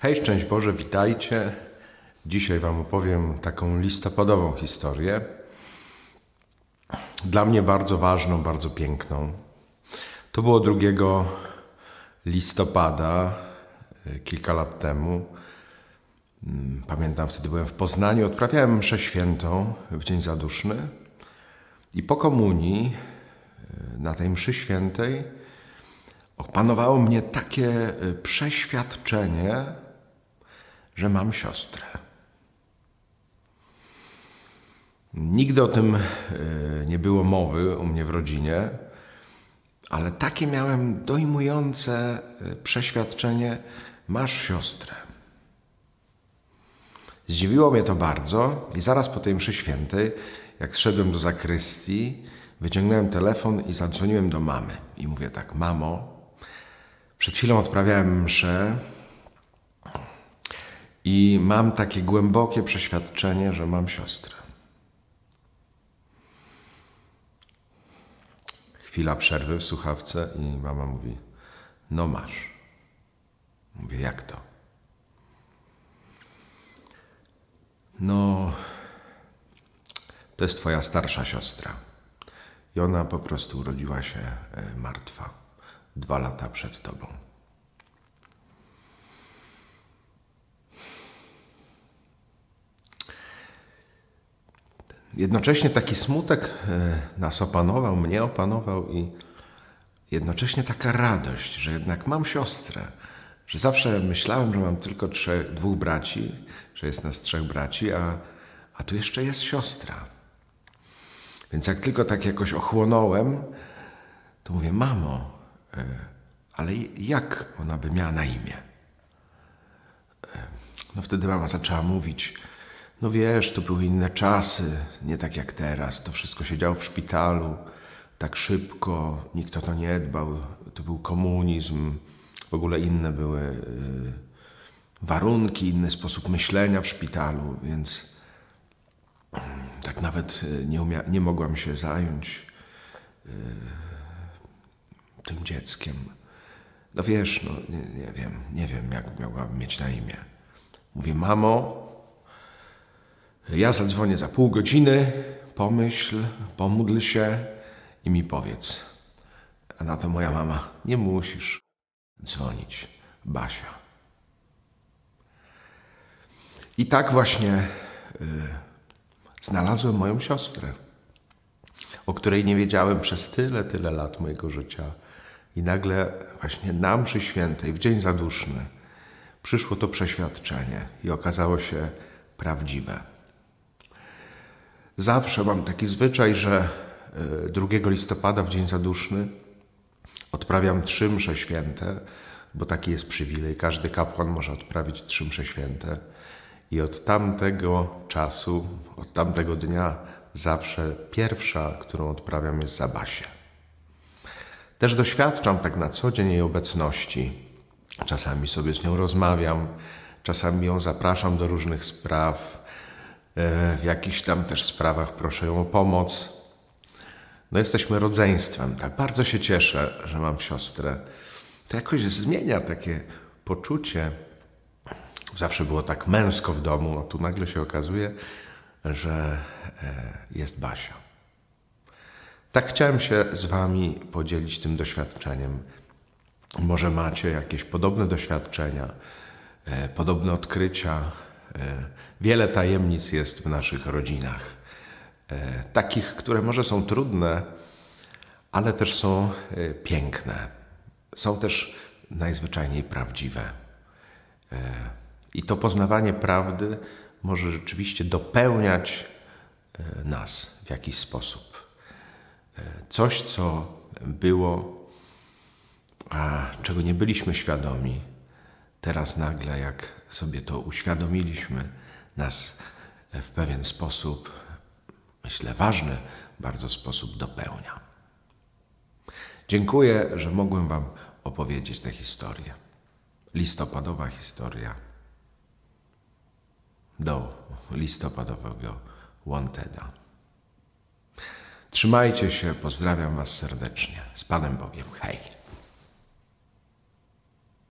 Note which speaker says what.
Speaker 1: Hej, szczęść Boże, witajcie. Dzisiaj Wam opowiem taką listopadową historię. Dla mnie bardzo ważną, bardzo piękną. To było 2 listopada, e, kilka lat temu. Mm, Pamiętam, wtedy byłem w Poznaniu, odprawiałem mszę świętą w Dzień Zaduszny i po komunii e, na tej mszy świętej opanowało mnie takie e, przeświadczenie, że mam siostrę. Nigdy o tym e, nie było mowy u mnie w rodzinie, ale takie miałem dojmujące e, przeświadczenie: masz siostrę. Zdziwiło mnie to bardzo i zaraz po tej mszy świętej, jak zszedłem do zakrystii, wyciągnąłem telefon i zadzwoniłem do mamy. I mówię tak, mamo, przed chwilą odprawiałem mszę i mam takie głębokie przeświadczenie, że mam siostrę. Chwila przerwy w słuchawce i mama mówi: No masz. Mówię: Jak to? No, to jest twoja starsza siostra. I ona po prostu urodziła się e, martwa dwa lata przed tobą. Jednocześnie taki smutek e, nas opanował, mnie opanował i jednocześnie taka radość, że jednak mam siostrę, że zawsze myślałem, że mam tylko trzech, dwóch braci, że jest nas trzech braci, a, a tu jeszcze jest siostra. Więc jak tylko tak jakoś ochłonąłem, to mówię, mamo, e, ale jak ona by miała na imię? E, no wtedy mama zaczęła mówić, no wiesz, to były inne czasy, nie tak jak teraz. To wszystko się działo w szpitalu, tak szybko, nikt o to nie dbał. To był komunizm, w ogóle inne były y, warunki, inny sposób myślenia w szpitalu, więc mm, tak nawet y, nie, nie mogłam się zająć y, tym dzieckiem. No wiesz, no nie, nie wiem, nie wiem, jak miałabym mieć na imię. Mówię, mamo, ja zadzwonię za pół godziny, pomyśl, pomódl się i mi powiedz. A na to moja mama, nie musisz dzwonić, Basia. I tak właśnie y, znalazłem moją siostrę, o której nie wiedziałem przez tyle, tyle lat mojego życia. I nagle właśnie na mszy świętej, w dzień zaduszny, przyszło to przeświadczenie i okazało się prawdziwe. Zawsze mam taki zwyczaj, że 2 listopada w dzień zaduszny odprawiam trzy msze święte, bo taki jest przywilej. Każdy kapłan może odprawić trzy msze święte. I od tamtego czasu, od tamtego dnia zawsze pierwsza, którą odprawiam jest za Basię. Też doświadczam tak na co dzień jej obecności. Czasami sobie z nią rozmawiam, czasami ją zapraszam do różnych spraw, w jakichś tam też sprawach proszę ją o pomoc. No jesteśmy rodzeństwem, tak bardzo się cieszę, że mam siostrę. To jakoś zmienia takie poczucie. Zawsze było tak męsko w domu, a tu nagle się okazuje, że jest Basia. Tak chciałem się z Wami podzielić tym doświadczeniem. Może macie jakieś podobne doświadczenia, podobne odkrycia. Wiele tajemnic jest w naszych rodzinach. Takich, które może są trudne, ale też są piękne. Są też najzwyczajniej prawdziwe. I to poznawanie prawdy może rzeczywiście dopełniać nas w jakiś sposób. Coś, co było, a czego nie byliśmy świadomi, teraz nagle, jak sobie to uświadomiliśmy, nas w pewien sposób, myślę, ważny bardzo sposób dopełnia. Dziękuję, że mogłem Wam opowiedzieć tę historię. Listopadowa historia do listopadowego Wanteda. Trzymajcie się, pozdrawiam Was serdecznie. Z Panem Bogiem. Hej!